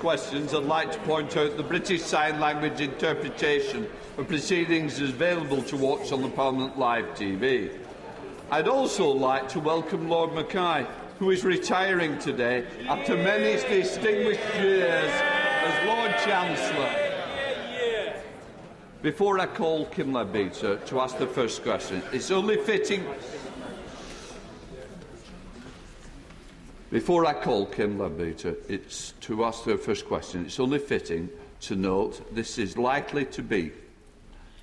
questions, I'd like to point out the British Sign Language interpretation of proceedings is available to watch on the Parliament Live TV. I'd also like to welcome Lord Mackay, who is retiring today after many distinguished years as Lord Chancellor. Before I call Kim Leadbeater to ask the first question, it's only fitting Before I call Kim Leadbeater it's to ask her first question, it's only fitting to note this is likely to be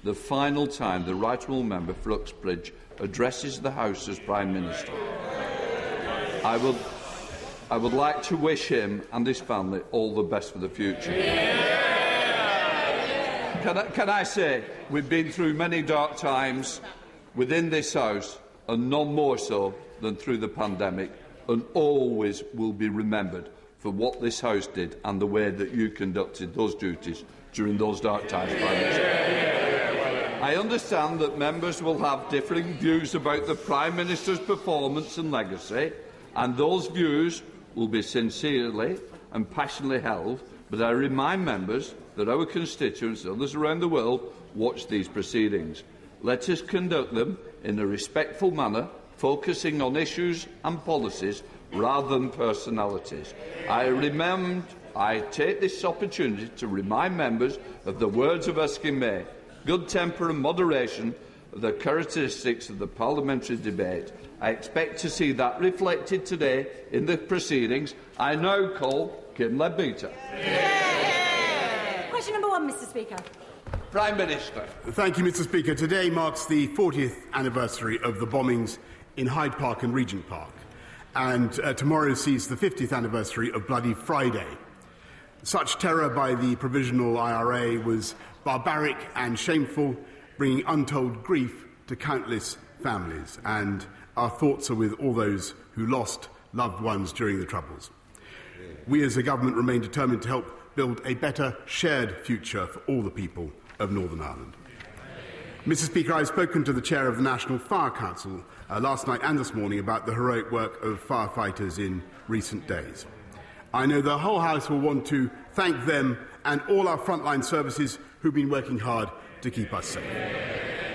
the final time the Right Honourable Member for Uxbridge addresses the House as Prime Minister. I would, I would like to wish him and his family all the best for the future. Can I, can I say, we've been through many dark times within this House, and none more so than through the pandemic and always will be remembered for what this House did and the way that you conducted those duties during those dark times, Prime Minister. I understand that members will have differing views about the Prime Minister's performance and legacy, and those views will be sincerely and passionately held, but I remind members that our constituents and others around the world watch these proceedings. Let us conduct them in a respectful manner focusing on issues and policies rather than personalities. I, remember, I take this opportunity to remind members of the words of Erskine May. Good temper and moderation are the characteristics of the parliamentary debate. I expect to see that reflected today in the proceedings. I now call Kim Leadbeater. Yeah. Question number one, Mr Speaker. Prime Minister. Thank you, Mr Speaker. Today marks the 40th anniversary of the bombings in Hyde Park and Regent Park. And uh, tomorrow sees the 50th anniversary of Bloody Friday. Such terror by the provisional IRA was barbaric and shameful, bringing untold grief to countless families. And our thoughts are with all those who lost loved ones during the Troubles. We as a government remain determined to help build a better shared future for all the people of Northern Ireland. Mr Speaker, I've spoken to the chair of the National Fire Council uh, last night and this morning about the heroic work of firefighters in recent days. I know the whole House will want to thank them and all our frontline services who've been working hard to keep us safe.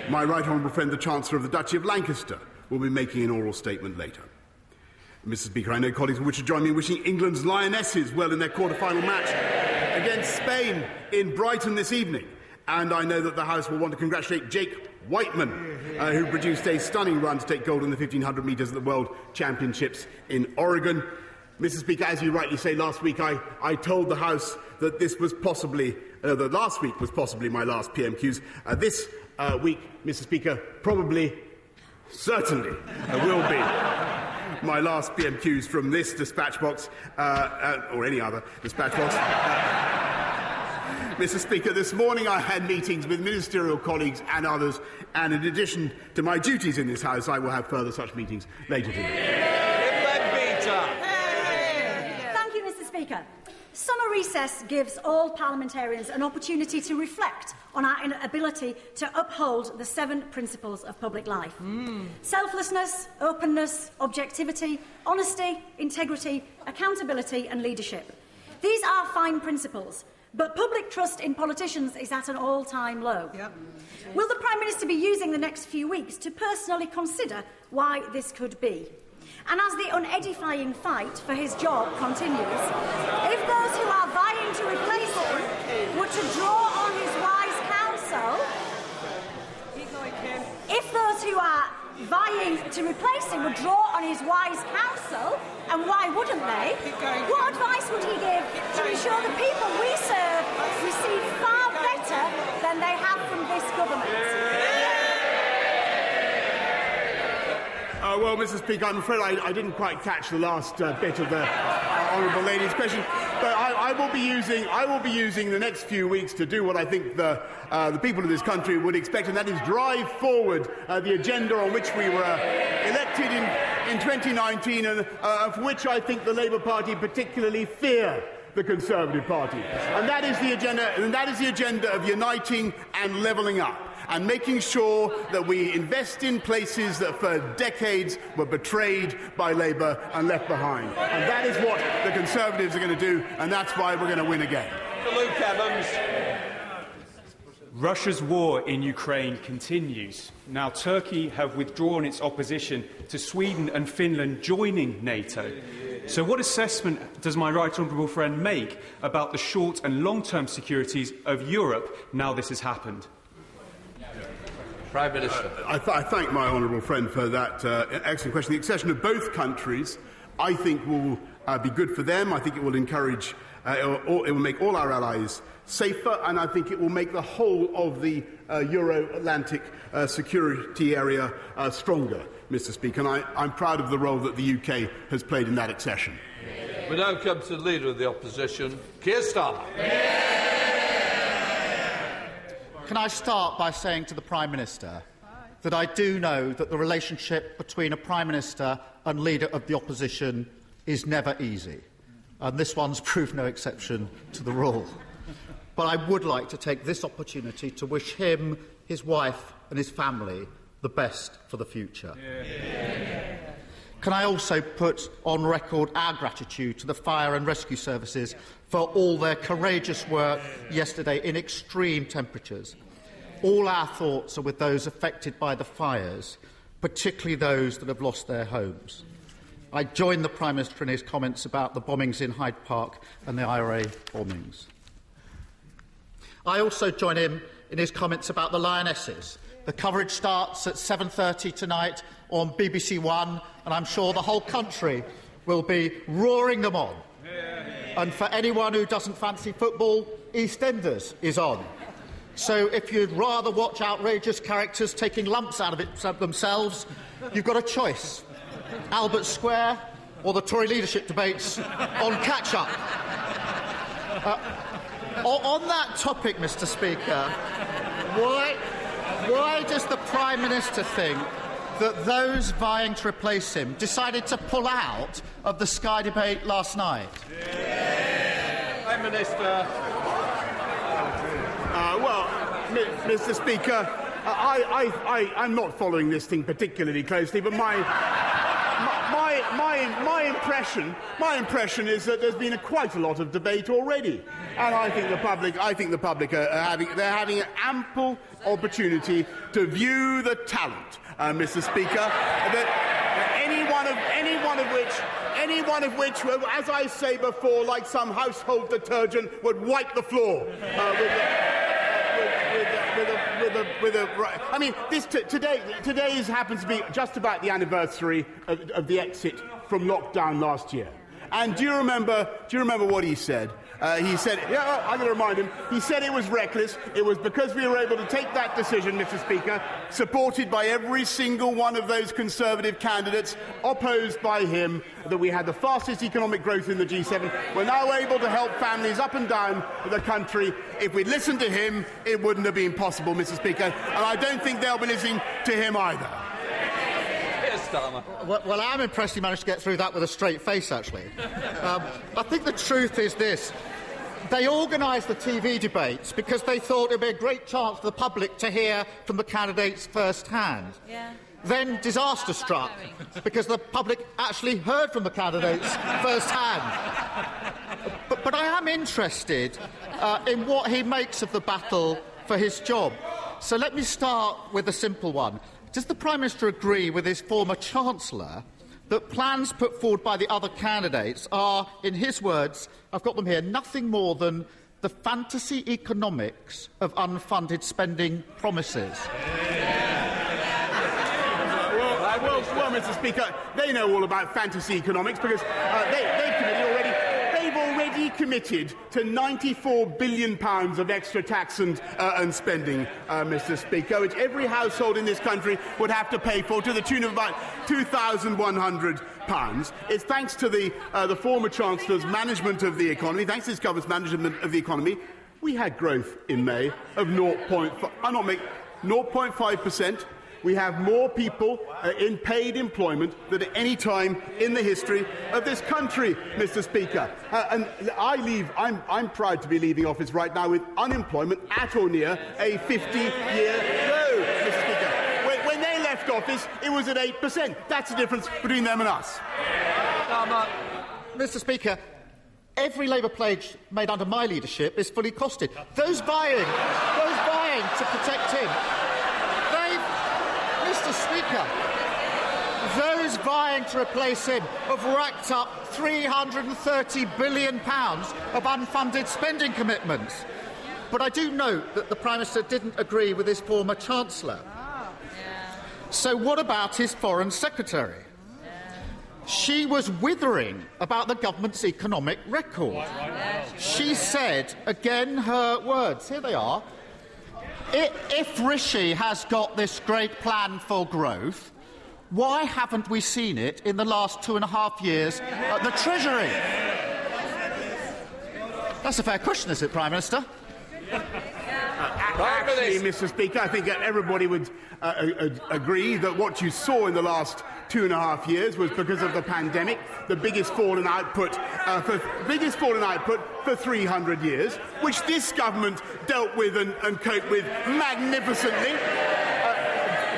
My right honourable friend, the Chancellor of the Duchy of Lancaster, will be making an oral statement later. Mr Speaker, I know colleagues will wish to join me in wishing England's Lionesses well in their quarter-final match against Spain in Brighton this evening. And I know that the House will want to congratulate Jake Wightman, uh, who produced a stunning run to take gold in the 1500 metres at the World Championships in Oregon. Mr. Speaker, as you rightly say, last week I, I told the House that this was possibly, uh, that last week was possibly my last PMQs. Uh, this uh, week, Mr. Speaker, probably, certainly uh, will be my last PMQs from this dispatch box, uh, uh, or any other dispatch box. Mr. Speaker, this morning I had meetings with ministerial colleagues and others, and in addition to my duties in this House, I will have further such meetings later today. Thank you, Mr. Speaker. Summer recess gives all parliamentarians an opportunity to reflect on our ability to uphold the seven principles of public life mm. selflessness, openness, objectivity, honesty, integrity, accountability, and leadership. These are fine principles, but public trust in politicians is at an all-time low. Yep. Will the Prime Minister be using the next few weeks to personally consider why this could be? And as the unedifying fight for his job continues, if those who are vying to replace him were to draw on his wise counsel, if those who are vying to replace him would draw on his wise counsel, and why wouldn't they? What advice would he give to ensure the people we serve receive far better than they have Uh, well, Mr. Speaker, I'm afraid I, I didn't quite catch the last uh, bit of the honourable lady's question, but I, I, will be using I will be using the next few weeks to do what I think the uh, the people of this country would expect, and that is drive forward uh, the agenda on which we were elected in in 2019, and uh, of which I think the Labour Party particularly fear the Conservative Party, and that is the agenda, and that is the agenda of uniting and levelling up. And making sure that we invest in places that for decades were betrayed by Labour and left behind. And that is what the Conservatives are going to do, and that's why we're going to win again. Luke Evans. Russia's war in Ukraine continues. Now, Turkey have withdrawn its opposition to Sweden and Finland joining NATO. So, what assessment does my right honourable friend make about the short and long term securities of Europe now this has happened? Prime Minister. I, th- I thank my honourable friend for that uh, excellent question. The accession of both countries, I think, will uh, be good for them. I think it will encourage, uh, it, will, it will make all our allies safer, and I think it will make the whole of the uh, Euro Atlantic uh, security area uh, stronger, Mr. Speaker. And I, I'm proud of the role that the UK has played in that accession. We now come to the Leader of the Opposition, Keir Starmer. Can I start by saying to the Prime Minister that I do know that the relationship between a Prime Minister and Leader of the Opposition is never easy, and this one's proved no exception to the rule. But I would like to take this opportunity to wish him, his wife, and his family the best for the future. Yeah. Yeah. Can I also put on record our gratitude to the fire and rescue services for all their courageous work yesterday in extreme temperatures? All our thoughts are with those affected by the fires, particularly those that have lost their homes. I join the Prime Minister in his comments about the bombings in Hyde Park and the IRA bombings. I also join him in his comments about the Lionesses. The coverage starts at 7.30 tonight on BBC One, and I'm sure the whole country will be roaring them on. And for anyone who doesn't fancy football, EastEnders is on. So if you'd rather watch outrageous characters taking lumps out of it themselves, you've got a choice. Albert Square or the Tory leadership debates on catch-up. Uh, on that topic, Mr. Speaker, why, why does the Prime Minister think that those vying to replace him decided to pull out of the Sky debate last night? Yeah. Prime Minister. Uh, well, Mr. Speaker, I, I, I, I'm not following this thing particularly closely, but my my, my, my, impression, my impression is that there's been a, quite a lot of debate already. And I think the public, I think the public are, are having, they're having an ample opportunity to view the talent, uh, Mr. Speaker, that any one of, any one of which any one of which, as I say before, like some household detergent, would wipe the floor. Uh, with the, with, with, with a, with a, I mean, this t- today, today happens to be just about the anniversary of, of the exit from lockdown last year. And do you remember? Do you remember what he said? Uh, he said, yeah, I'm going to remind him, he said it was reckless. It was because we were able to take that decision, Mr. Speaker, supported by every single one of those Conservative candidates, opposed by him, that we had the fastest economic growth in the G7. We're now able to help families up and down the country. If we'd listened to him, it wouldn't have been possible, Mr. Speaker. And I don't think they'll be listening to him either. Well, well, I'm impressed he managed to get through that with a straight face, actually. Um, I think the truth is this they organised the TV debates because they thought it would be a great chance for the public to hear from the candidates firsthand. Yeah. Then disaster struck because the public actually heard from the candidates firsthand. But, but I am interested uh, in what he makes of the battle for his job. So let me start with a simple one. Does the Prime Minister agree with his former Chancellor that plans put forward by the other candidates are, in his words, I've got them here, nothing more than the fantasy economics of unfunded spending promises. Well, well, well, Mr. Speaker, they know all about fantasy economics because uh, they, already already committed to £94 billion of extra tax and, uh, and spending, uh, Mr. Speaker, which every household in this country would have to pay for to the tune of about £2,100. It's thanks to the, uh, the former Chancellor's management of the economy, thanks to his government's management of the economy, we had growth in May of 0.5, I'm not making 0.5% we have more people uh, in paid employment than at any time in the history of this country, Mr. Speaker. Uh, and I leave, I'm, I'm proud to be leaving office right now with unemployment at or near a 50 year low. Mr. Speaker. When, when they left office, it was at 8%. That's the difference between them and us. Mr. Speaker, every Labour pledge made under my leadership is fully costed. Those vying, those vying to protect him, they, Mr. Speaker, those vying to replace him have racked up 330 billion pounds of unfunded spending commitments. But I do note that the Prime Minister didn't agree with his former Chancellor. Oh, so what about his Foreign Secretary? She was withering about the government's economic record. She said, again, her words, here they are. If Rishi has got this great plan for growth, why haven't we seen it in the last two and a half years at the Treasury? That's a fair question, is it, Prime Minister? Actually, Mr. Speaker, I think everybody would uh, agree that what you saw in the last two and a half years was because of the pandemic, the biggest fall in output, uh, for, biggest fall in output for 300 years, which this government dealt with and, and coped with magnificently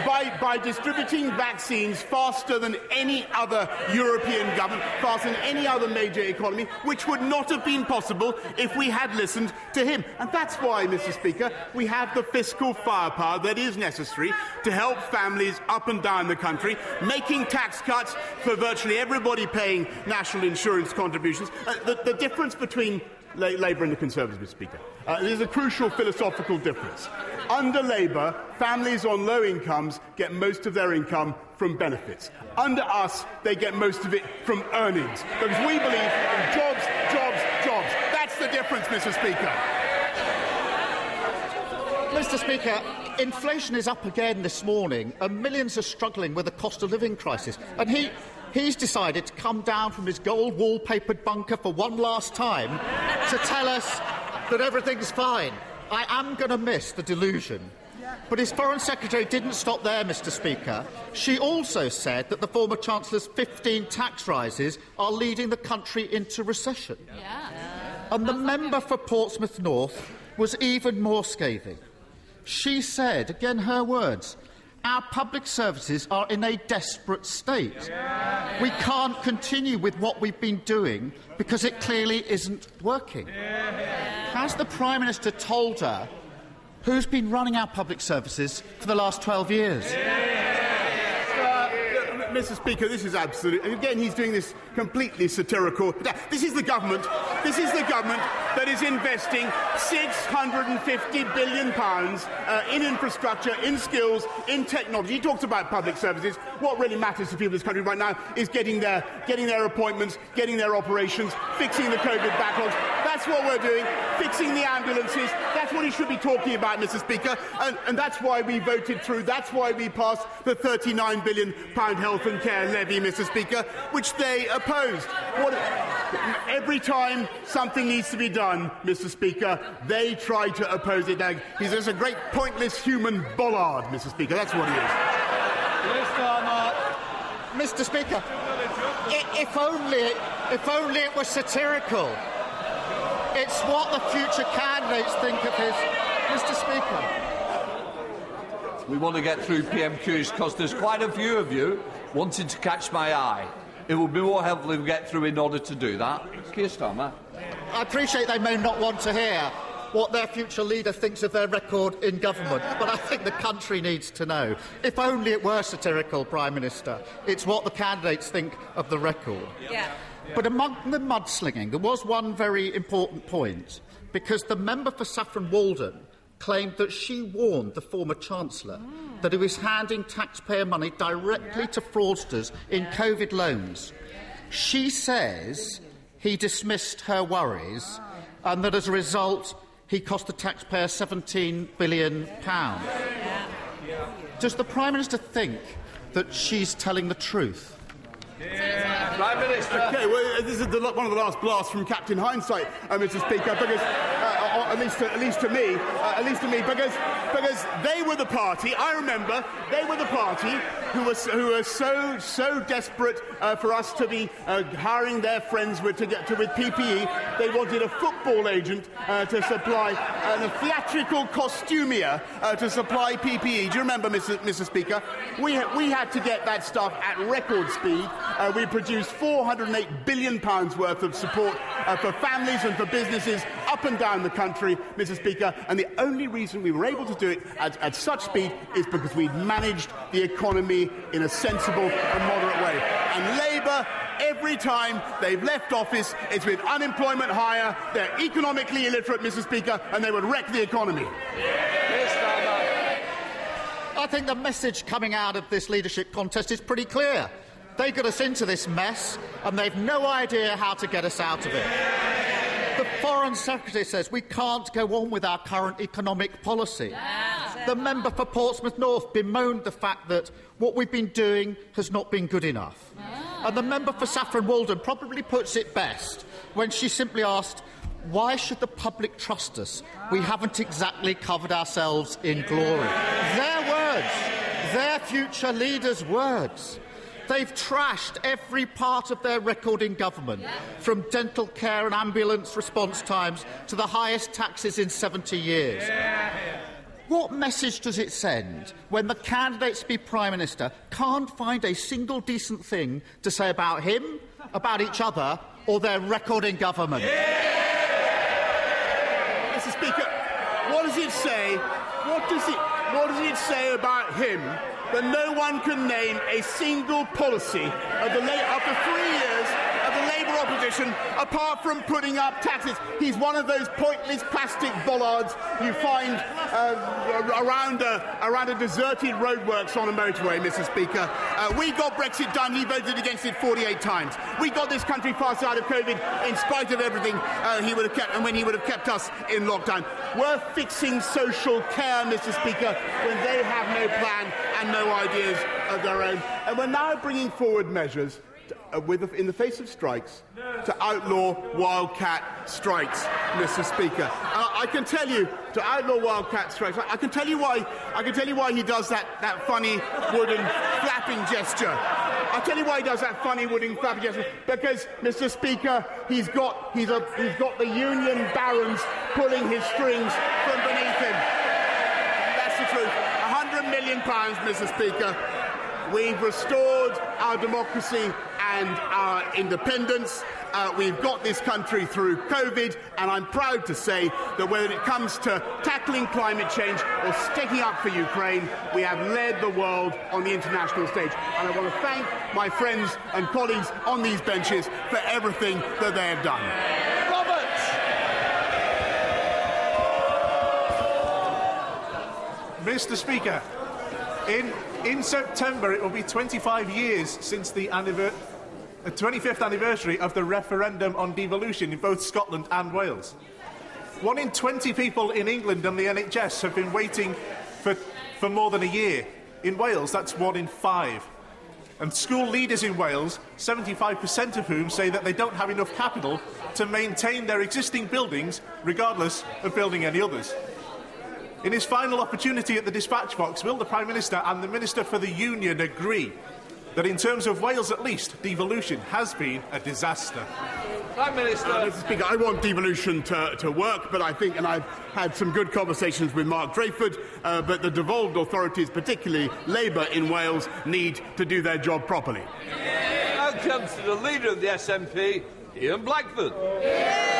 by, by distributing vaccines faster than any other European government, faster than any other major economy, which would not have been possible if we had listened to him. And that's why, Mr. Speaker, we have the fiscal firepower that is necessary to help families up and down the country, making tax cuts for virtually everybody paying national insurance contributions. Uh, the, the difference between Labour and the Conservatives, Mr. Speaker. Uh, there's a crucial philosophical difference. Under Labour, families on low incomes get most of their income from benefits. Under us, they get most of it from earnings. Because we believe in jobs, jobs, jobs. That's the difference, Mr. Speaker. Mr. Speaker, inflation is up again this morning, and millions are struggling with the cost of living crisis. And he, he's decided to come down from his gold wallpapered bunker for one last time to tell us that everything's fine. I am going to miss the delusion. But his Foreign Secretary didn't stop there, Mr. Speaker. She also said that the former Chancellor's 15 tax rises are leading the country into recession. Yeah. And the member for Portsmouth North was even more scathing. She said, again her words, our public services are in a desperate state. We can't continue with what we've been doing because it clearly isn't working. Has the Prime Minister told her who's been running our public services for the last 12 years? Mr. Speaker, this is absolute. Again, he's doing this completely satirical. This is the government. This is the government that is investing 650 billion pounds uh, in infrastructure, in skills, in technology. He talks about public services. What really matters to people in this country right now is getting their, getting their appointments, getting their operations, fixing the COVID backlogs. That's what we're doing. Fixing the ambulances. That's what he should be talking about, Mr. Speaker. And, and that's why we voted through. That's why we passed the 39 billion pound health health and care levy, Mr. Speaker, which they opposed. What, every time something needs to be done, Mr. Speaker, they try to oppose it. Now, he's just a great pointless human bollard, Mr. Speaker. That's what he is. Mr. Speaker, if only, if only it was satirical. It's what the future candidates think of his. Mr. Speaker. We want to get through PMQs because there's quite a few of you wanting to catch my eye. It would be more helpful if we get through in order to do that. Keir Starmer. I appreciate they may not want to hear what their future leader thinks of their record in government, but I think the country needs to know. If only it were satirical, Prime Minister. It's what the candidates think of the record. Yeah. But among the mudslinging, there was one very important point, because the member for Saffron Walden claimed that she warned the former Chancellor mm. that he was handing taxpayer money directly yeah. to fraudsters in yeah. COVID loans. She says he dismissed her worries oh. and that as a result he cost the taxpayer £17 billion. Does the Prime Minister think that she's telling the truth? Prime Minister. Okay, well, this is the, one of the last blasts from Captain Hindsight, uh, Mr. Speaker, because uh, uh, at least to, at least to me, uh, at least to me, because because they were the party. I remember they were the party who were who were so so desperate uh, for us to be uh, hiring their friends with to get to with PPE they wanted a football agent uh, to supply, and a theatrical costumier uh, to supply PPE. Do you remember, Mr. Mr. Speaker? We, ha- we had to get that stuff at record speed. Uh, we produced 408 billion pounds worth of support uh, for families and for businesses up and down the country, Mr. Speaker. And the only reason we were able to do it at, at such speed is because we'd managed the economy in a sensible and moderate way. And Labour every time they've left office, it's with unemployment higher, they're economically illiterate, Mr. Speaker, and they would wreck the economy. I think the message coming out of this leadership contest is pretty clear. They got us into this mess, and they've no idea how to get us out of it. The Foreign Secretary says we can't go on with our current economic policy. Yeah. The member for Portsmouth North bemoaned the fact that what we've been doing has not been good enough. Yeah. And the member for Saffron Walden probably puts it best when she simply asked, why should the public trust us? We haven't exactly covered ourselves in glory. Their words, their future leaders' words. They've trashed every part of their record in government, from dental care and ambulance response times to the highest taxes in 70 years. What message does it send when the candidates to be Prime Minister can't find a single decent thing to say about him, about each other, or their record in government? Mr. Speaker, what does it say? What does it, what does it say about him that no one can name a single policy of the, after three years opposition apart from putting up taxes. He's one of those pointless plastic bollards you find uh, around, a, around a deserted roadworks on a motorway, Mr. Speaker. Uh, we got Brexit done. He voted against it 48 times. We got this country fast out of COVID in spite of everything uh, he would have kept, and when he would have kept us in lockdown. We're fixing social care, Mr. Speaker, when they have no plan and no ideas of their own. And we're now bringing forward measures uh, in the face of strikes to outlaw wildcat strikes, Mr. Speaker. Uh, I can tell you to outlaw wildcat strikes. I, I, can tell you why. I can tell you why he does that, that funny wooden flapping gesture. I'll tell you why he does that funny wooden flapping gesture. Because, Mr. Speaker, he's got, he's, a, he's got the union barons pulling his strings from beneath him. That's the truth. A hundred million pounds, Mr. Speaker. We've restored our democracy and our independence. Uh, we've got this country through COVID, and I'm proud to say that when it comes to tackling climate change or sticking up for Ukraine, we have led the world on the international stage. And I want to thank my friends and colleagues on these benches for everything that they have done. Mr. Speaker, in, in September it will be 25 years since the 25th anniversary of the referendum on devolution in both Scotland and Wales. One in 20 people in England and the NHS have been waiting for, for more than a year. In Wales, that's one in five. And school leaders in Wales, 75% of whom say that they don't have enough capital to maintain their existing buildings, regardless of building any others. In his final opportunity at the dispatch box, will the Prime Minister and the Minister for the Union agree that in terms of Wales at least, devolution has been a disaster? Prime Minister. Uh, Mr. Speaker, I want devolution to, to work, but I think, and I've had some good conversations with Mark Drakeford, uh, but the devolved authorities, particularly Labour in Wales, need to do their job properly. Now comes to the leader of the SNP, Ian Blackford. Yeah.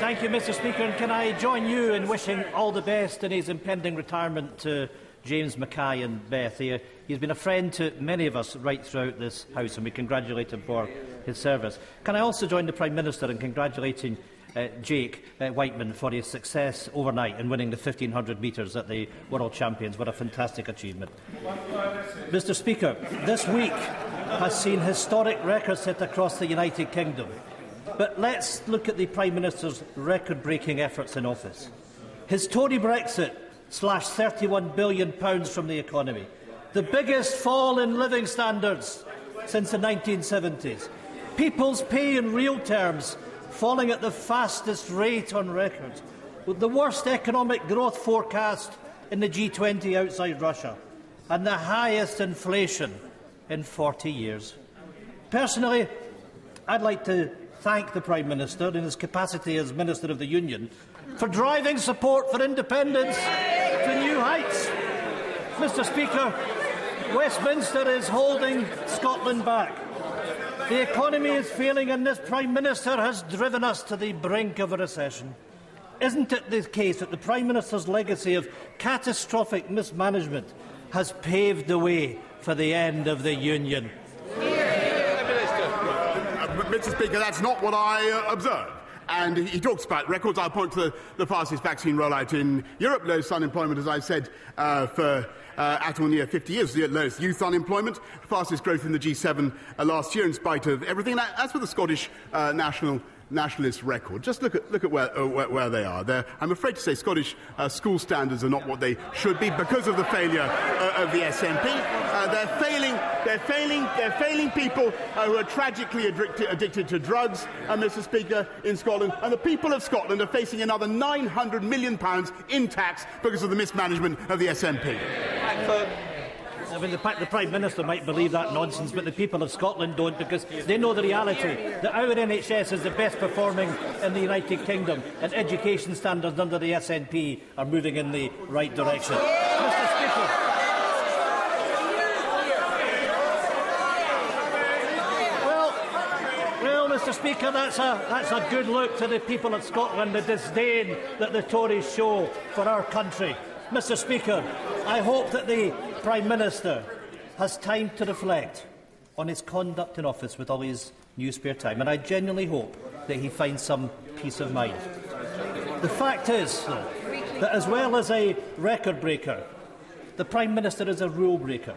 Thank you, Mr Speaker. And can I join you in wishing all the best in his impending retirement to James Mackay and Beth. He, he's been a friend to many of us right throughout this House, and we congratulate him for his service. Can I also join the Prime Minister in congratulating uh, Jake uh, Wightman for his success overnight in winning the 1500 metres at the World Champions. What a fantastic achievement. Mr Speaker, this week has seen historic records set across the United Kingdom. But let's look at the Prime Minister's record-breaking efforts in office. His Tory Brexit slashed £31 billion from the economy, the biggest fall in living standards since the 1970s. People's pay in real terms falling at the fastest rate on record, with the worst economic growth forecast in the G20 outside Russia, and the highest inflation in 40 years. Personally, I'd like to thank the Prime Minister in his capacity as Minister of the Union for driving support for independence to new heights. Mr Speaker, Westminster is holding Scotland back. The economy is failing and this Prime Minister has driven us to the brink of a recession. Isn't it the case that the Prime Minister's legacy of catastrophic mismanagement has paved the way for the end of the Union? Mr. Speaker, that's not what I uh, observed. And he talks about records. I'll point to the, the fastest vaccine rollout in Europe, lowest unemployment, as I said, uh, for uh, at or near 50 years, the lowest youth unemployment, fastest growth in the G7 uh, last year, in spite of everything. As for the Scottish uh, National nationalist record. Just look at, look at where, uh, where, where, they are. They're, I'm afraid to say Scottish uh, school standards are not what they should be because of the failure uh, of the SNP. Uh, they're failing. They're failing. They're failing people uh, who are tragically addicted, addicted to drugs, uh, Mr. Speaker, in Scotland. And the people of Scotland are facing another 900 million pounds in tax because of the mismanagement of the SNP. I mean, the, the Prime Minister might believe that nonsense, but the people of Scotland don't because they know the reality that our NHS is the best performing in the United Kingdom and education standards under the SNP are moving in the right direction. Mr Speaker. Mr Speaker, that's a, that's a good look to the people of Scotland, the disdain that the Tories show for our country. Mr Speaker, I hope that the Prime Minister has time to reflect on his conduct in office with all his new spare time, and I genuinely hope that he finds some peace of mind. The fact is, though, that as well as a record breaker, the Prime Minister is a rule breaker,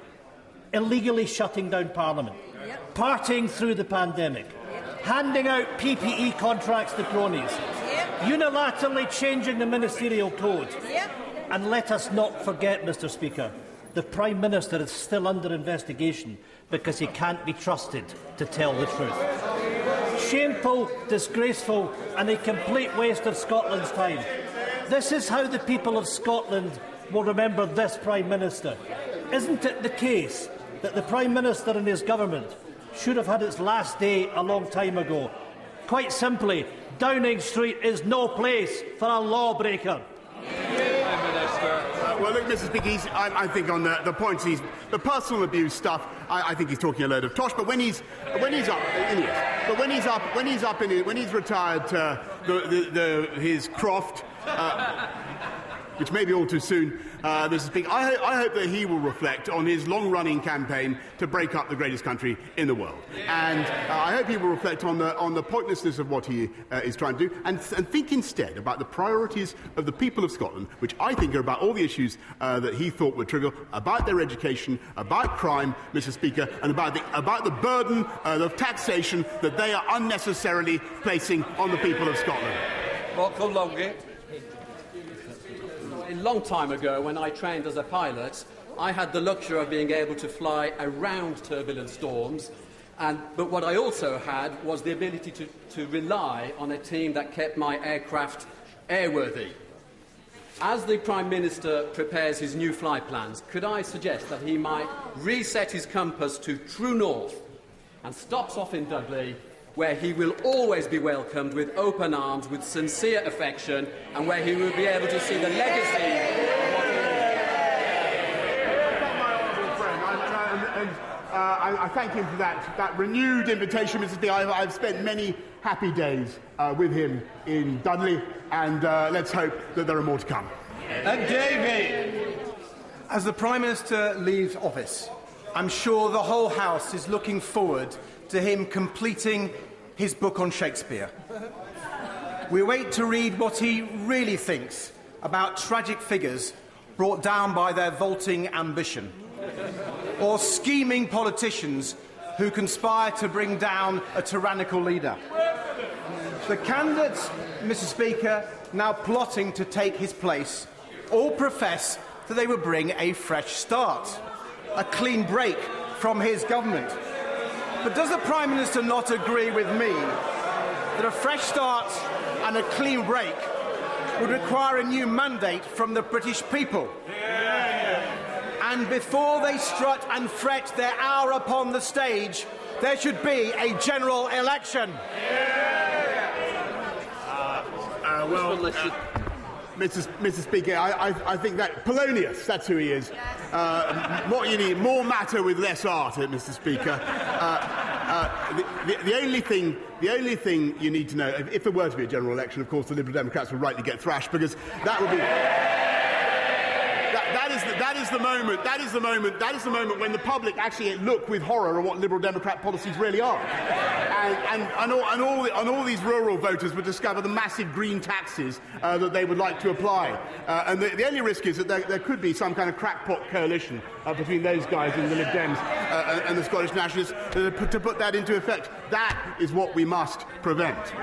illegally shutting down Parliament, yep. partying through the pandemic, yep. handing out PPE contracts to cronies, yep. unilaterally changing the ministerial code. And let us not forget, Mr Speaker, the Prime Minister is still under investigation because he can't be trusted to tell the truth. Shameful, disgraceful and a complete waste of Scotland's time. This is how the people of Scotland will remember this Prime Minister. Isn't it the case that the Prime Minister and his government should have had its last day a long time ago? Quite simply, Downing Street is no place for a lawbreaker. Uh, well, look, Mrs. Speaker, I, I, think on the, the points he's the personal abuse stuff. I, I, think he's talking a load of tosh. But when he's when he's up, but when he's up, when he's up in when he's retired to the, the, the, his croft. Uh, which may be all too soon, uh, Mr. Speaker. I, ho- I, hope that he will reflect on his long running campaign to break up the greatest country in the world. And uh, I hope he will reflect on the, on the pointlessness of what he uh, is trying to do and, and, think instead about the priorities of the people of Scotland, which I think are about all the issues uh, that he thought were trivial, about their education, about crime, Mr. Speaker, and about the, about the burden uh, of taxation that they are unnecessarily placing on the people of Scotland. Marco Longhi a long time ago, when I trained as a pilot, I had the luxury of being able to fly around turbulent storms. And, but what I also had was the ability to, to rely on a team that kept my aircraft airworthy. As the Prime Minister prepares his new flight plans, could I suggest that he might reset his compass to true north and stops off in Dudley where he will always be welcomed with open arms, with sincere affection, and where he will be able to see the legacy uh, I, I, thank him for that, that renewed invitation, Mrs. B. I've, I've spent many happy days uh, with him in Dudley, and uh, let's hope that there are more to come. Ed Davey, as the Prime Minister leaves office, I'm sure the whole House is looking forward to him completing his book on Shakespeare. We wait to read what he really thinks about tragic figures brought down by their vaulting ambition, or scheming politicians who conspire to bring down a tyrannical leader. The candidates, Mr. Speaker, now plotting to take his place, all profess that they will bring a fresh start, a clean break from his government. But does the Prime Minister not agree with me that a fresh start and a clean break would require a new mandate from the British people? And before they strut and fret their hour upon the stage, there should be a general election. Uh, uh, well, uh, Mr. Mr. Speaker, I, I, I, think that Polonius, that's who he is. Uh, what you need, more matter with less art, uh, Mr. Speaker. Uh, uh, the, the, the, only thing, the only thing you need to know, if, if there were to be a general election, of course, the Liberal Democrats would rightly get thrashed because that would be is the, that is the moment. That is the moment. That is the moment when the public actually look with horror at what Liberal Democrat policies really are, and, and, and, all, and, all, and all these rural voters would discover the massive green taxes uh, that they would like to apply. Uh, and the, the, only risk is that there, there, could be some kind of crackpot coalition uh, between those guys and the Lib Dems uh, and, the Scottish Nationalists put, to put that into effect. That is what we must prevent.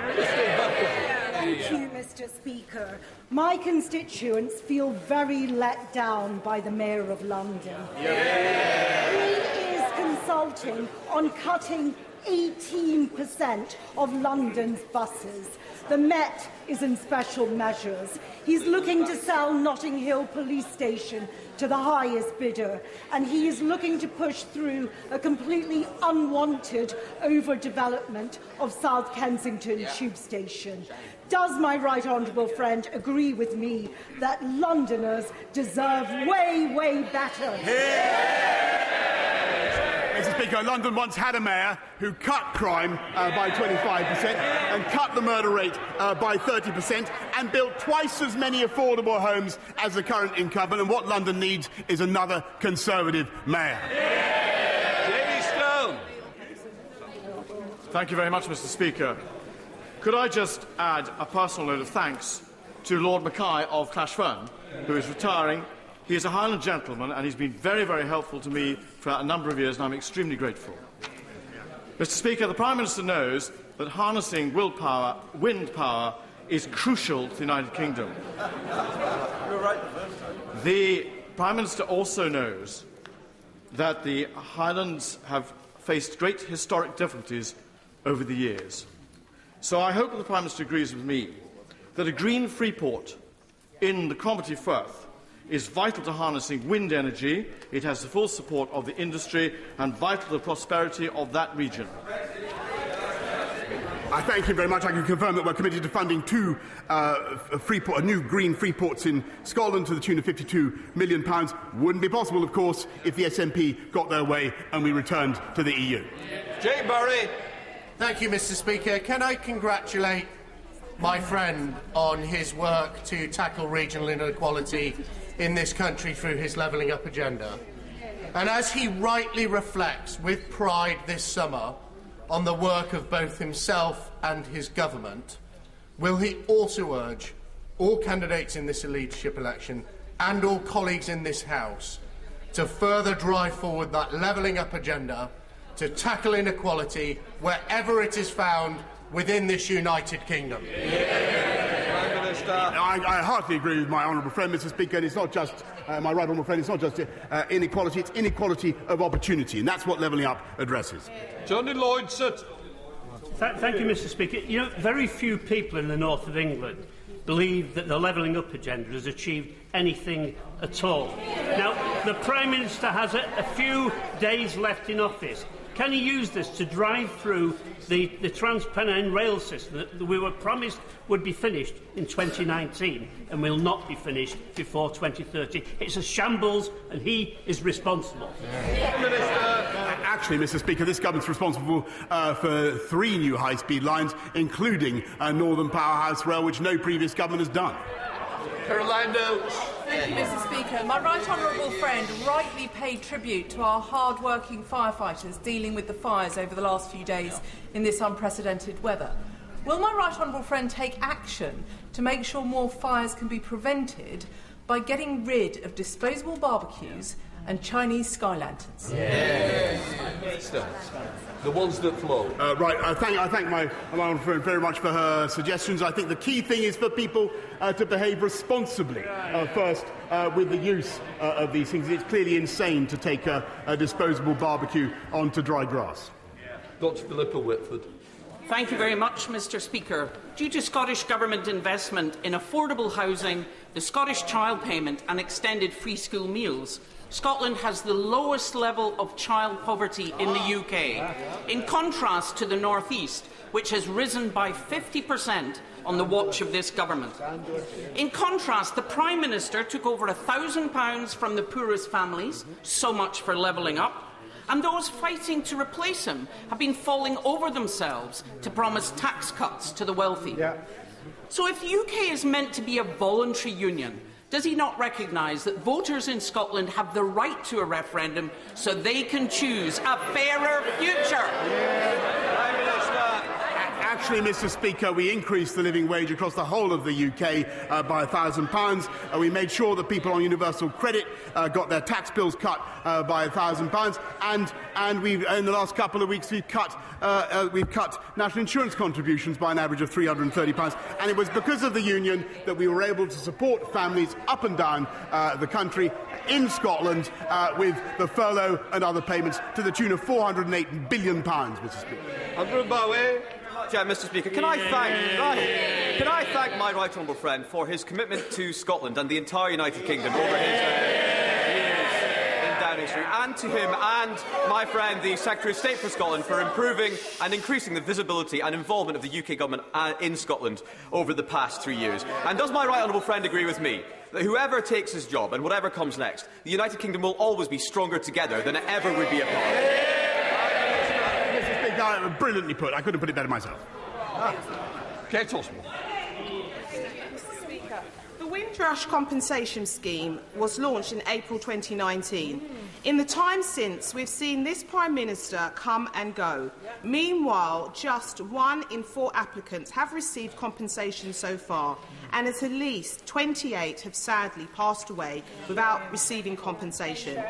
Thank you, Mr. Speaker. My constituents feel very let down by the Mayor of London. Yeah. He is consulting on cutting 18% of London's buses. The Met is in special measures. He's looking to sell Notting Hill Police Station to the highest bidder, and he is looking to push through a completely unwanted overdevelopment of South Kensington Tube Station. Does my right honourable friend agree with me that Londoners deserve way, way better? Mr. Speaker, London once had a mayor who cut crime uh, by 25% and cut the murder rate uh, by 30% and built twice as many affordable homes as the current incumbent. And what London needs is another Conservative mayor. Jamie Stone. Thank you very much, Mr. Speaker. Could I just add a personal note of thanks to Lord Mackay of Clashfern, who is retiring. He is a Highland gentleman and he's been very, very helpful to me for a number of years, and I'm extremely grateful. Mr. Speaker, the Prime Minister knows that harnessing willpower, wind power, is crucial to the United Kingdom. The Prime Minister also knows that the Highlands have faced great historic difficulties over the years. So I hope that the Prime Minister agrees with me that a green free port in the Cromarty Firth is vital to harnessing wind energy. It has the full support of the industry and vital to the prosperity of that region. I thank him very much. I can confirm that we're committed to funding two uh, free port, new green free ports in Scotland to the tune of £52 million. Wouldn't be possible, of course, if the SNP got their way and we returned to the EU. Jake Berry. Thank you, Mr. Speaker. Can I congratulate my friend on his work to tackle regional inequality in this country through his levelling up agenda? And as he rightly reflects with pride this summer on the work of both himself and his government, will he also urge all candidates in this leadership election and all colleagues in this House to further drive forward that levelling up agenda to tackle inequality wherever it is found within this United Kingdom. I, I, heartily agree with my honourable friend, Mr. Speaker. And it's not just uh, my right honourable friend. It's not just uh, inequality; it's inequality of opportunity, and that's what levelling up addresses. Tony Lloyd, sir. Th thank you, Mr. Speaker. You know, very few people in the north of England believe that the levelling up agenda has achieved anything at all. Now, the Prime Minister has a, a few days left in office. Can he use this to drive through the, the Trans Pennine rail system that we were promised would be finished in 2019 and will not be finished before 2030? It's a shambles and he is responsible. Yeah. Minister. Actually, Mr Speaker, this government's responsible uh, for three new high-speed lines, including uh, Northern Powerhouse Rail, which no previous government has done. Orlando Thank you, Mr Speaker. My right honourable friend rightly paid tribute to our hard-working firefighters dealing with the fires over the last few days in this unprecedented weather. Will my right honourable friend take action to make sure more fires can be prevented by getting rid of disposable barbecues and Chinese sky lanterns? Yes. The ones that flow. Uh, right, I thank, I thank my, my friend very much for her suggestions. I think the key thing is for people uh, to behave responsibly uh, first uh, with the use uh, of these things. It's clearly insane to take a, a disposable barbecue onto dry grass. Dr Philippa Whitford. Thank you very much, Mr Speaker. Due to Scottish Government investment in affordable housing, the Scottish Child Payment and extended free school meals, Scotland has the lowest level of child poverty in the UK. In contrast to the North East, which has risen by 50% on the watch of this government. In contrast, the Prime Minister took over £1,000 from the poorest families, so much for levelling up, and those fighting to replace him have been falling over themselves to promise tax cuts to the wealthy. Yeah. So if the UK is meant to be a voluntary union, does he not recognise that voters in Scotland have the right to a referendum so they can choose a fairer future? Actually, Mr. Speaker, we increased the living wage across the whole of the UK uh, by £1,000. Uh, we made sure that people on universal credit uh, got their tax bills cut uh, by £1,000. And, and we've, in the last couple of weeks, we've cut, uh, uh, we've cut national insurance contributions by an average of £330. And it was because of the union that we were able to support families up and down the country in Scotland with the furlough and other payments to the tune of £408 billion, Mr. Speaker. Yeah, Mr. Speaker, can I thank can I, thank my right honourable friend for his commitment to Scotland and the entire United Kingdom over his uh, years in Downing Street, and to him and my friend, the Secretary of State for Scotland, for improving and increasing the visibility and involvement of the UK government uh, in Scotland over the past three years. And does my right honourable friend agree with me that whoever takes his job and whatever comes next, the United Kingdom will always be stronger together than it ever would be apart? Brilliantly put. I couldn't put it better myself. Ah. Kate Osborne. The Windrush Compensation Scheme was launched in April 2019. In the time since, we've seen this Prime Minister come and go. Meanwhile, just one in four applicants have received compensation so far and at least 28 have sadly passed away without receiving compensation.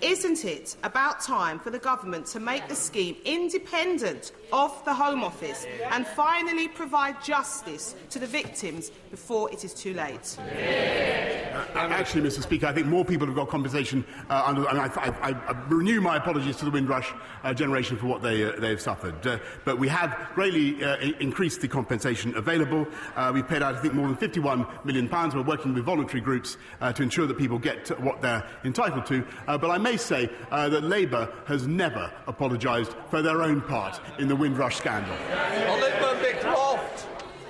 Isn't it about time for the government to make the scheme independent of the Home Office and finally provide justice to the victims before it is too late? Uh, actually, Mr. Speaker, I think more people have got compensation. Uh, under, I, I, I, renew my apologies to the Windrush uh, generation for what they, uh, they have suffered. Uh, but we have greatly uh, increased the compensation available. we've paid out, I think, more than £51 million. We're working with voluntary groups uh, to ensure that people get what they're entitled to. Uh, but I may say uh, that Labour has never apologised for their own part in the Windrush scandal.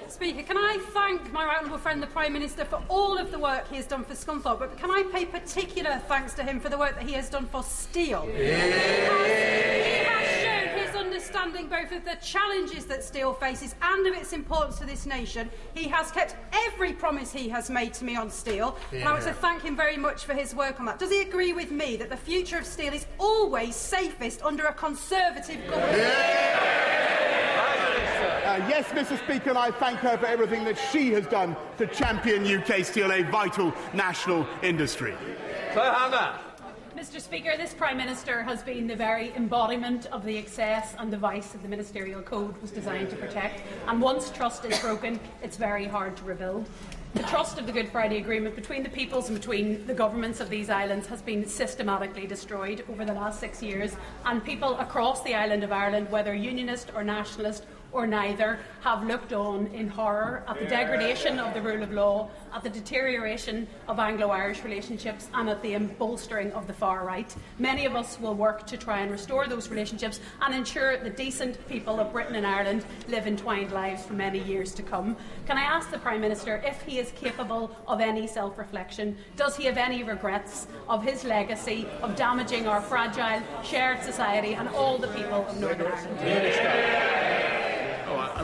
Speaker, can I thank my right honourable friend, the Prime Minister, for all of the work he has done for Scunthorpe, but can I pay particular thanks to him for the work that he has done for steel? Yeah. Understanding both of the challenges that steel faces and of its importance to this nation. He has kept every promise he has made to me on steel, yeah. and I want to thank him very much for his work on that. Does he agree with me that the future of steel is always safest under a Conservative government? Yeah. Uh, yes, Mr. Speaker, and I thank her for everything that she has done to champion UK steel, a vital national industry. Claire Hanna. Mr. Speaker, this Prime Minister has been the very embodiment of the excess and the vice that the Ministerial Code was designed to protect. And once trust is broken, it's very hard to rebuild. The trust of the Good Friday Agreement between the peoples and between the governments of these islands has been systematically destroyed over the last six years, and people across the island of Ireland, whether unionist or nationalist or neither have looked on in horror at the degradation of the rule of law, at the deterioration of Anglo Irish relationships, and at the bolstering of the far right. Many of us will work to try and restore those relationships and ensure the decent people of Britain and Ireland live entwined lives for many years to come. Can I ask the Prime Minister if he is capable of any self reflection? Does he have any regrets of his legacy of damaging our fragile, shared society and all the people of Northern Ireland? Uh,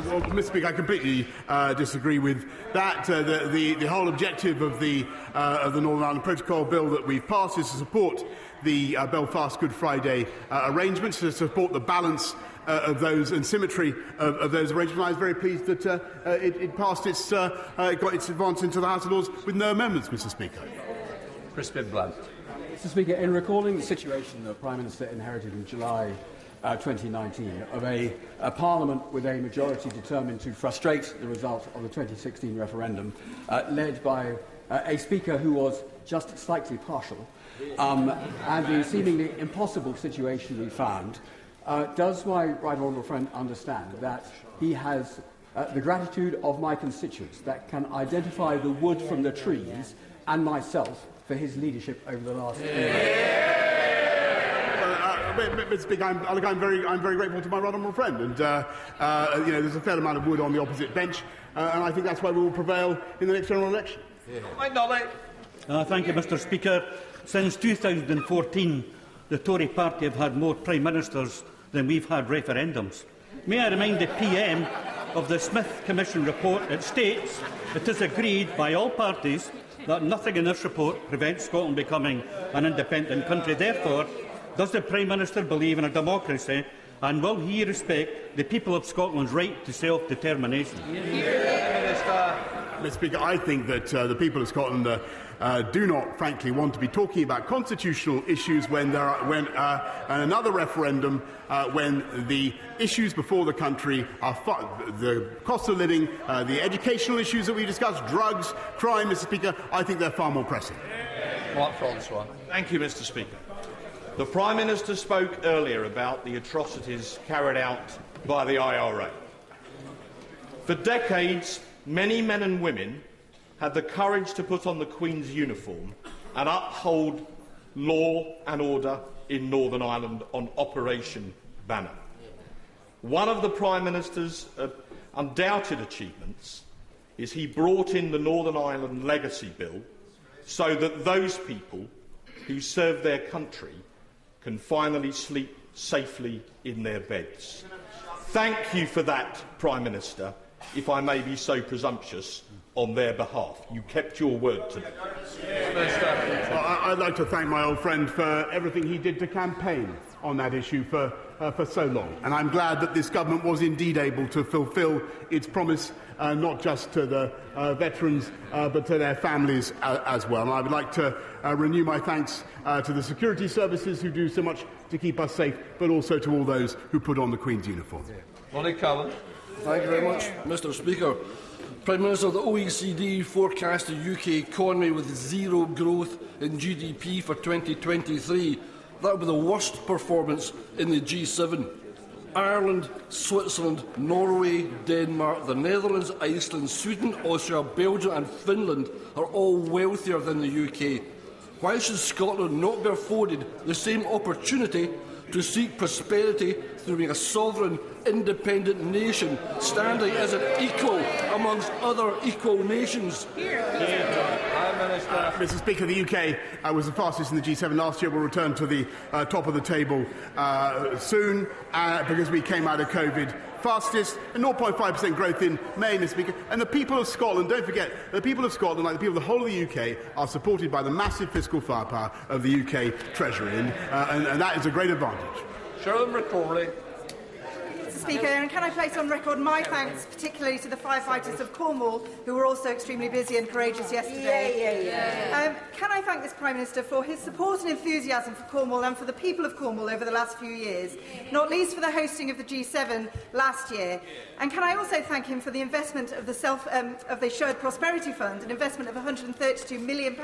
well, Mr. Speaker, I completely uh, disagree with that. Uh, the, the, the, whole objective of the, uh, of the Northern Ireland Protocol Bill that we've passed is to support the uh, Belfast Good Friday uh, arrangements, to support the balance of those and symmetry of, of, those arrangements. I was very pleased that it, it, passed its, it got its advance into the House of Lords with no amendments, Mr. Speaker. Crispin Blunt. Mr. Speaker, in recalling the situation that the Prime Minister inherited in July uh, 2019 of a, a parliament with a majority determined to frustrate the result of the 2016 referendum, uh, led by uh, a speaker who was just slightly partial, um, and the seemingly impossible situation we found, uh, does my right honourable friend understand that he has uh, the gratitude of my constituents that can identify the wood from the trees and myself for his leadership over the last year? Mr. Speaker, I'm, look, I'm, very, I'm very grateful to my right honourable friend, and uh, uh, you know, there's a fair amount of wood on the opposite bench, uh, and I think that's why we will prevail in the next general election. Yeah. Uh, thank you, Mr. Speaker. Since 2014, the Tory party have had more prime ministers than we've had referendums. May I remind the PM of the Smith Commission report? It states it is agreed by all parties that nothing in this report prevents Scotland becoming an independent country. Therefore, does the Prime Minister believe in a democracy and will he respect the people of Scotland's right to self-determination? Mr Speaker, I think that uh, the people of Scotland uh, uh, do not, frankly, want to be talking about constitutional issues when there are, when uh, another referendum, uh, when the issues before the country are the cost of living, uh, the educational issues that we discussed, drugs, crime, Mr. Speaker. I think they're far more pressing. Mark Francois. Thank you, Mr. Speaker. The Prime Minister spoke earlier about the atrocities carried out by the IRA. For decades, many men and women had the courage to put on the Queen's uniform and uphold law and order in Northern Ireland on Operation Banner. One of the Prime Minister's uh, undoubted achievements is he brought in the Northern Ireland Legacy Bill so that those people who serve their country can finally sleep safely in their beds. Thank you for that, Prime Minister, if I may be so presumptuous on their behalf. You kept your word to them. Well, I'd like to thank my old friend for everything he did to campaign on that issue for uh, for so long. And I'm glad that this government was indeed able to fulfil its promise, uh, not just to the uh, veterans, uh, but to their families uh, as well. And I would like to uh, renew my thanks to the security services who do so much to keep us safe, but also to all those who put on the Queen's uniform. Ronnie Cowan. Thank you very much, Mr. Speaker. Prime Minister, the OECD forecast the UK economy with zero growth in GDP for 2023. That would be the worst performance in the G7. Ireland, Switzerland, Norway, Denmark, the Netherlands, Iceland, Sweden, Austria, Belgium and Finland are all wealthier than the UK. Why should Scotland not be afforded the same opportunity to seek prosperity through being a sovereign, independent nation, standing as an equal amongst other equal nations. Uh, Mr. Speaker, the UK uh, was the fastest in the G7 last year. We'll return to the uh, top of the table uh, soon uh, because we came out of COVID fastest, 0.5% growth in May, Mr. Speaker. And the people of Scotland, don't forget, the people of Scotland, like the people of the whole of the UK, are supported by the massive fiscal firepower of the UK Treasury, and, uh, and, and that is a great advantage. Cherilyn Mackrory. Speaker, and can I place on record my thanks particularly to the firefighters of Cornwall who were also extremely busy and courageous yesterday. Yeah, yeah, yeah. Um, can I thank this Prime Minister for his support and enthusiasm for Cornwall and for the people of Cornwall over the last few years, not least for the hosting of the G7 last year, And can I also thank him for the investment of the, self, um, of the Shared Prosperity Fund, an investment of £132 million,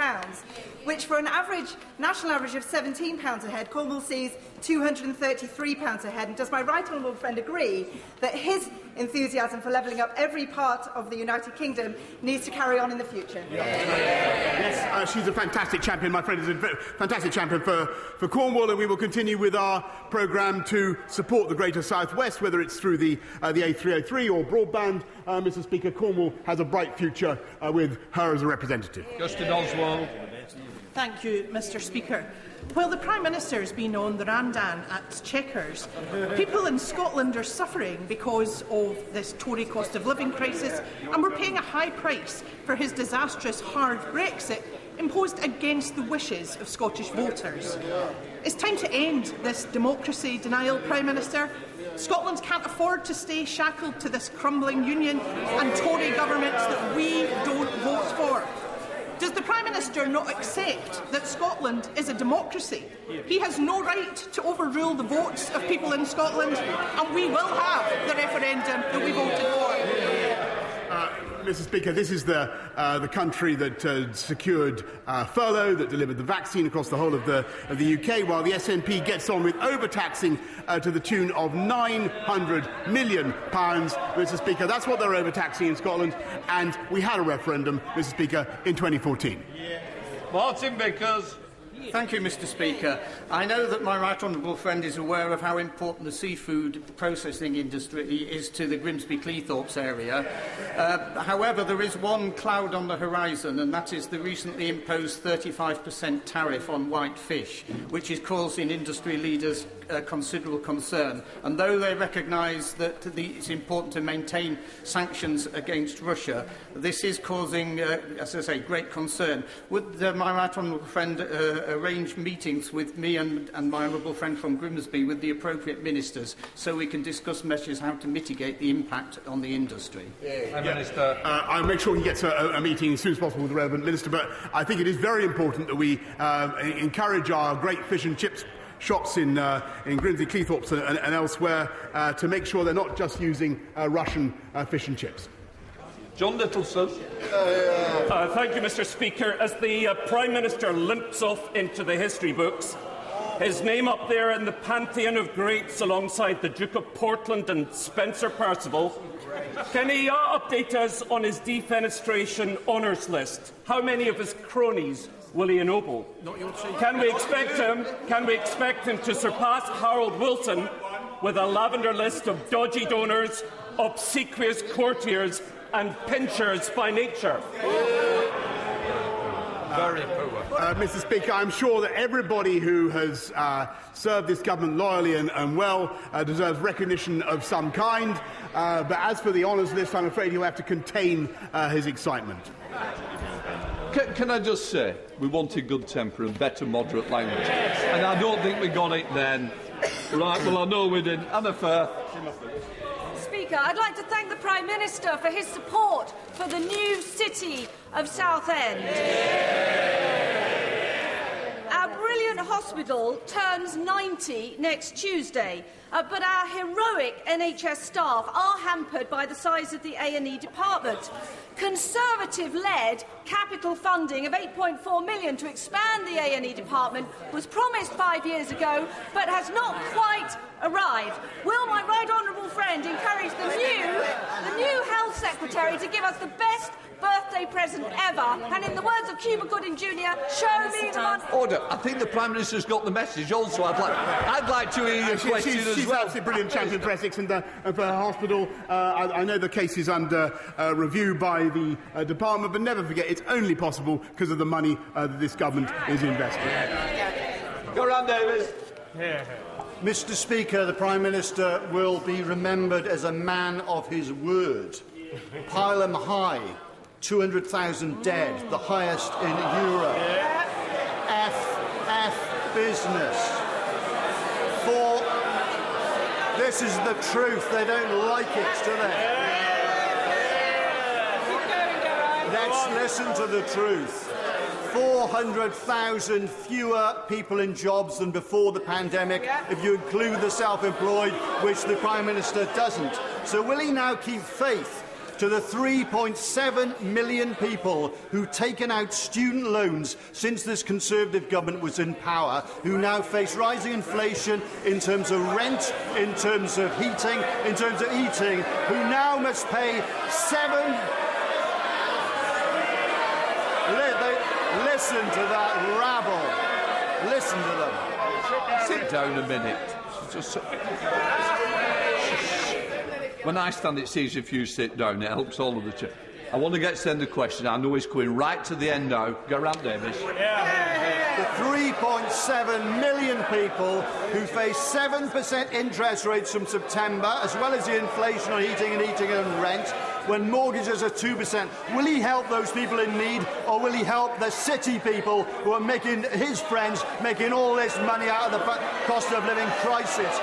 which for an average, national average of £17 a head, Cornwall sees £233 a head. And does my right honourable friend agree that his enthusiasm for levelling up every part of the United Kingdom needs to carry on in the future? Yes, uh, she's a fantastic champion. My friend is a fantastic champion for, for Cornwall, and we will continue with our programme to support the Greater South West, whether it's through the, uh, the A303 or broadband. Uh, Mr. Speaker, Cornwall has a bright future uh, with her as a representative. Kirsten Oswald. Thank you, Mr. Speaker. While the Prime Minister has been on the Randan at Chequers, people in Scotland are suffering because of this Tory cost of living crisis, and we're paying a high price for his disastrous hard Brexit imposed against the wishes of Scottish voters. It's time to end this democracy denial, Prime Minister. Scotland can't afford to stay shackled to this crumbling union and Tory governments that we don't vote for. Does the Prime Minister not accept that Scotland is a democracy? He has no right to overrule the votes of people in Scotland, and we will have the referendum that we voted for. Mr. Speaker, this is the, uh, the country that uh, secured uh, furlough, that delivered the vaccine across the whole of the, of the UK, while the SNP gets on with overtaxing uh, to the tune of £900 million. Mr. Speaker, that's what they're overtaxing in Scotland, and we had a referendum, Mr. Speaker, in 2014. Martin Vickers. Thank you, Mr Speaker. I know that my right honourable friend is aware of how important the seafood processing industry is to the Grimsby-Cleethorpes area. Uh, however, there is one cloud on the horizon, and that is the recently imposed 35% tariff on white fish, which is causing industry leaders uh, considerable concern. And though they recognise that the, it's important to maintain sanctions against Russia, this is causing, uh, as I say, great concern. Would uh, my right honourable friend uh, arrange meetings with me and, and my honourable friend from Grimsby with the appropriate ministers so we can discuss measures how to mitigate the impact on the industry? Yeah. Yeah. Minister. Uh, I'll make sure he gets a, a meeting as soon as possible with the relevant minister, but I think it is very important that we uh, encourage our great fish and chips shops in, uh, in Grimsby, Cleethorpes and, and elsewhere uh, to make sure they're not just using uh, Russian uh, fish and chips. John Nicolson. Uh, thank you, Mr Speaker. As the uh, Prime Minister limps off into the history books, his name up there in the pantheon of greats alongside the Duke of Portland and Spencer Perceval, can he uh, update us on his defenestration honours list? How many of his cronies will he ennoble? Can we expect him? Can we expect him to surpass Harold Wilson with a lavender list of dodgy donors, obsequious courtiers, and pinchers by nature? Very poor. Uh, Mr. Speaker, I'm sure that everybody who has uh, served this government loyally and, and well uh, deserves recognition of some kind. Uh, but as for the honours list, I'm afraid he'll have to contain uh, his excitement. Can, can, I just say, we wanted good temper and better moderate language. And I don't think we got it then. Right, well, I know we didn't. Anna Firth. Speaker, I'd like to thank the Prime Minister for his support for the new city of Southend. Our brilliant hospital turns 90 next Tuesday, uh, but our heroic NHS staff are hampered by the size of the A&E department. Conservative-led capital funding of 8.4 million to expand the A&E department was promised five years ago, but has not quite arrived. Will my right honourable friend encourage the new, the new health secretary to give us the best birthday present ever, and in the words of Cuba Gooding Jr., show me the money. Order. I think the Prime Minister's got the message also. I'd like, I'd like to hear your she, question as she's well. absolutely brilliant champion for Essex and, uh, and for her hospital. Uh, I, I, know the case is under uh, review by the uh, department, but never forget it's only possible because of the money uh, that this government is investing. Geraint Davies. Mr Speaker, the Prime Minister will be remembered as a man of his word. Pileham High, 200,000 dead, the highest in Europe. F, F business. For this is the truth. They don't like it, do they? Let's listen to the truth. 400,000 fewer people in jobs than before the pandemic, if you include the self employed, which the Prime Minister doesn't. So, will he now keep faith to the 3.7 million people who've taken out student loans since this Conservative government was in power, who now face rising inflation in terms of rent, in terms of heating, in terms of eating, who now must pay seven. Listen to that rabble. Listen to them. Sit down a minute. Just. When I stand, it's easier if you sit down. It helps all of the chair. I want to get send a question. I know he's coming right to the end now. Geraint Davies. The 3.7 million people who face 7% interest rates from September, as well as the inflation on heating and eating and rent, when mortgages are 2%. Will he help those people in need, or will he help the city people who are making his friends making all this money out of the cost of living crisis?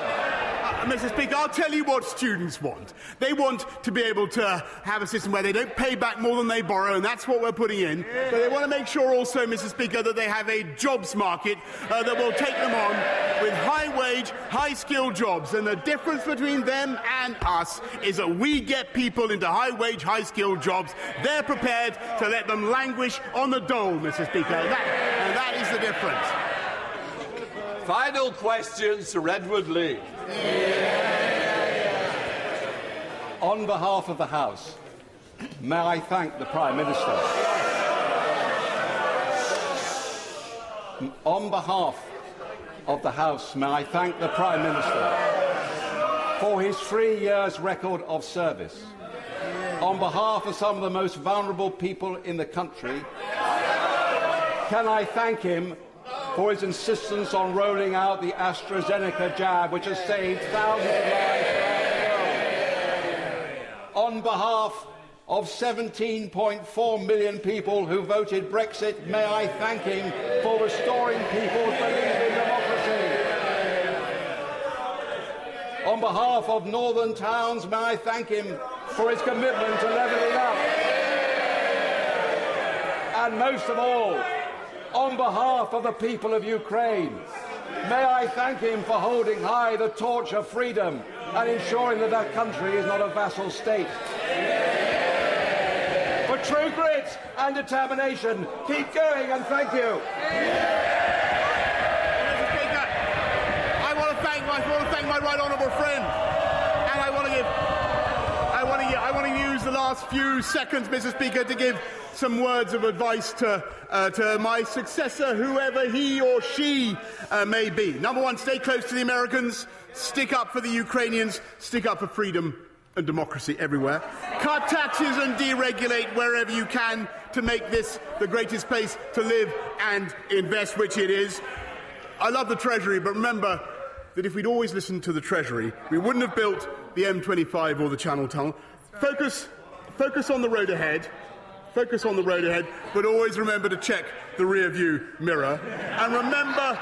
Mr. Speaker, I'll tell you what students want. They want to be able to have a system where they don't pay back more than they borrow, and that's what we're putting in. But they want to make sure also, Mr. Speaker, that they have a jobs market uh, that will take them on with high wage, high skilled jobs. And the difference between them and us is that we get people into high wage, high skilled jobs. They're prepared to let them languish on the dole, Mr. Speaker. That, and that is the difference. Final question, Sir Edward Leigh. On behalf of the House, may I thank the Prime Minister On behalf of the House, may I thank the Prime Minister for his three years' record of service. On behalf of some of the most vulnerable people in the country, can I thank him for his insistence on rolling out the AstraZeneca jab, which has saved thousands of lives On behalf of 17.4 million people who voted Brexit, may I thank him for restoring people's belief in democracy. On behalf of northern towns, may I thank him for his commitment to levelling up. And most of all, on behalf of the people of Ukraine, may I thank him for holding high the torch of freedom and ensuring that that country is not a vassal state. For true grit and determination, keep going and thank you. I want to thank my, I want to thank my right honourable friend, and I want to give, I want to, I want to use the last few seconds, Mr. Speaker, to give some words of advice to, uh, to my successor, whoever he or she uh, may be. Number one, stay close to the Americans, stick up for the Ukrainians, stick up for freedom and democracy everywhere. Cut taxes and deregulate wherever you can to make this the greatest place to live and invest, which it is. I love the Treasury, but remember that if we'd always listened to the Treasury, we wouldn't have built the M25 or the Channel Tunnel. Focus, focus on the road ahead. Focus on the road ahead, but always remember to check the rear view mirror. And remember,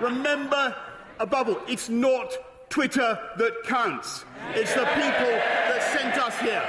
remember, above all, it's not Twitter that counts. It's the people that sent us here.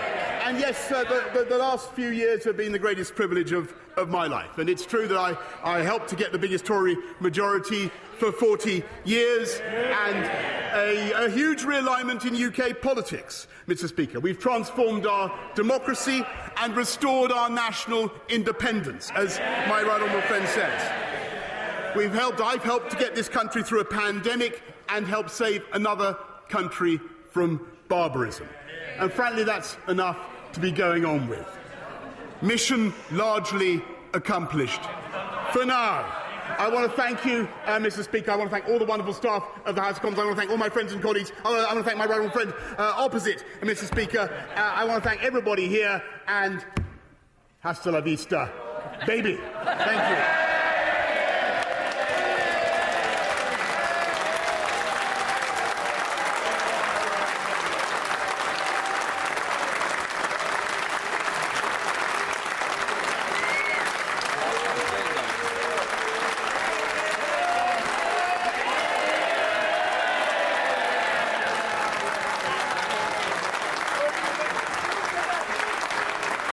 And yes, the, the, the, last few years have been the greatest privilege of, of my life. And it's true that I, I helped to get the biggest Tory majority for 40 years and a, a huge realignment in UK politics, Mr. Speaker. We've transformed our democracy and restored our national independence, as my right honourable friend says. We've helped, I've helped to get this country through a pandemic and help save another country from barbarism. And frankly, that's enough to be going on with. Mission largely accomplished. For now, I want to thank you, uh, Mr. Speaker. I want to thank all the wonderful staff of the House of Commons. I want to thank all my friends and colleagues. I want to, I want to thank my right friend uh, opposite, Mr. Speaker. Uh, I want to thank everybody here and hasta la vista, baby. Thank you.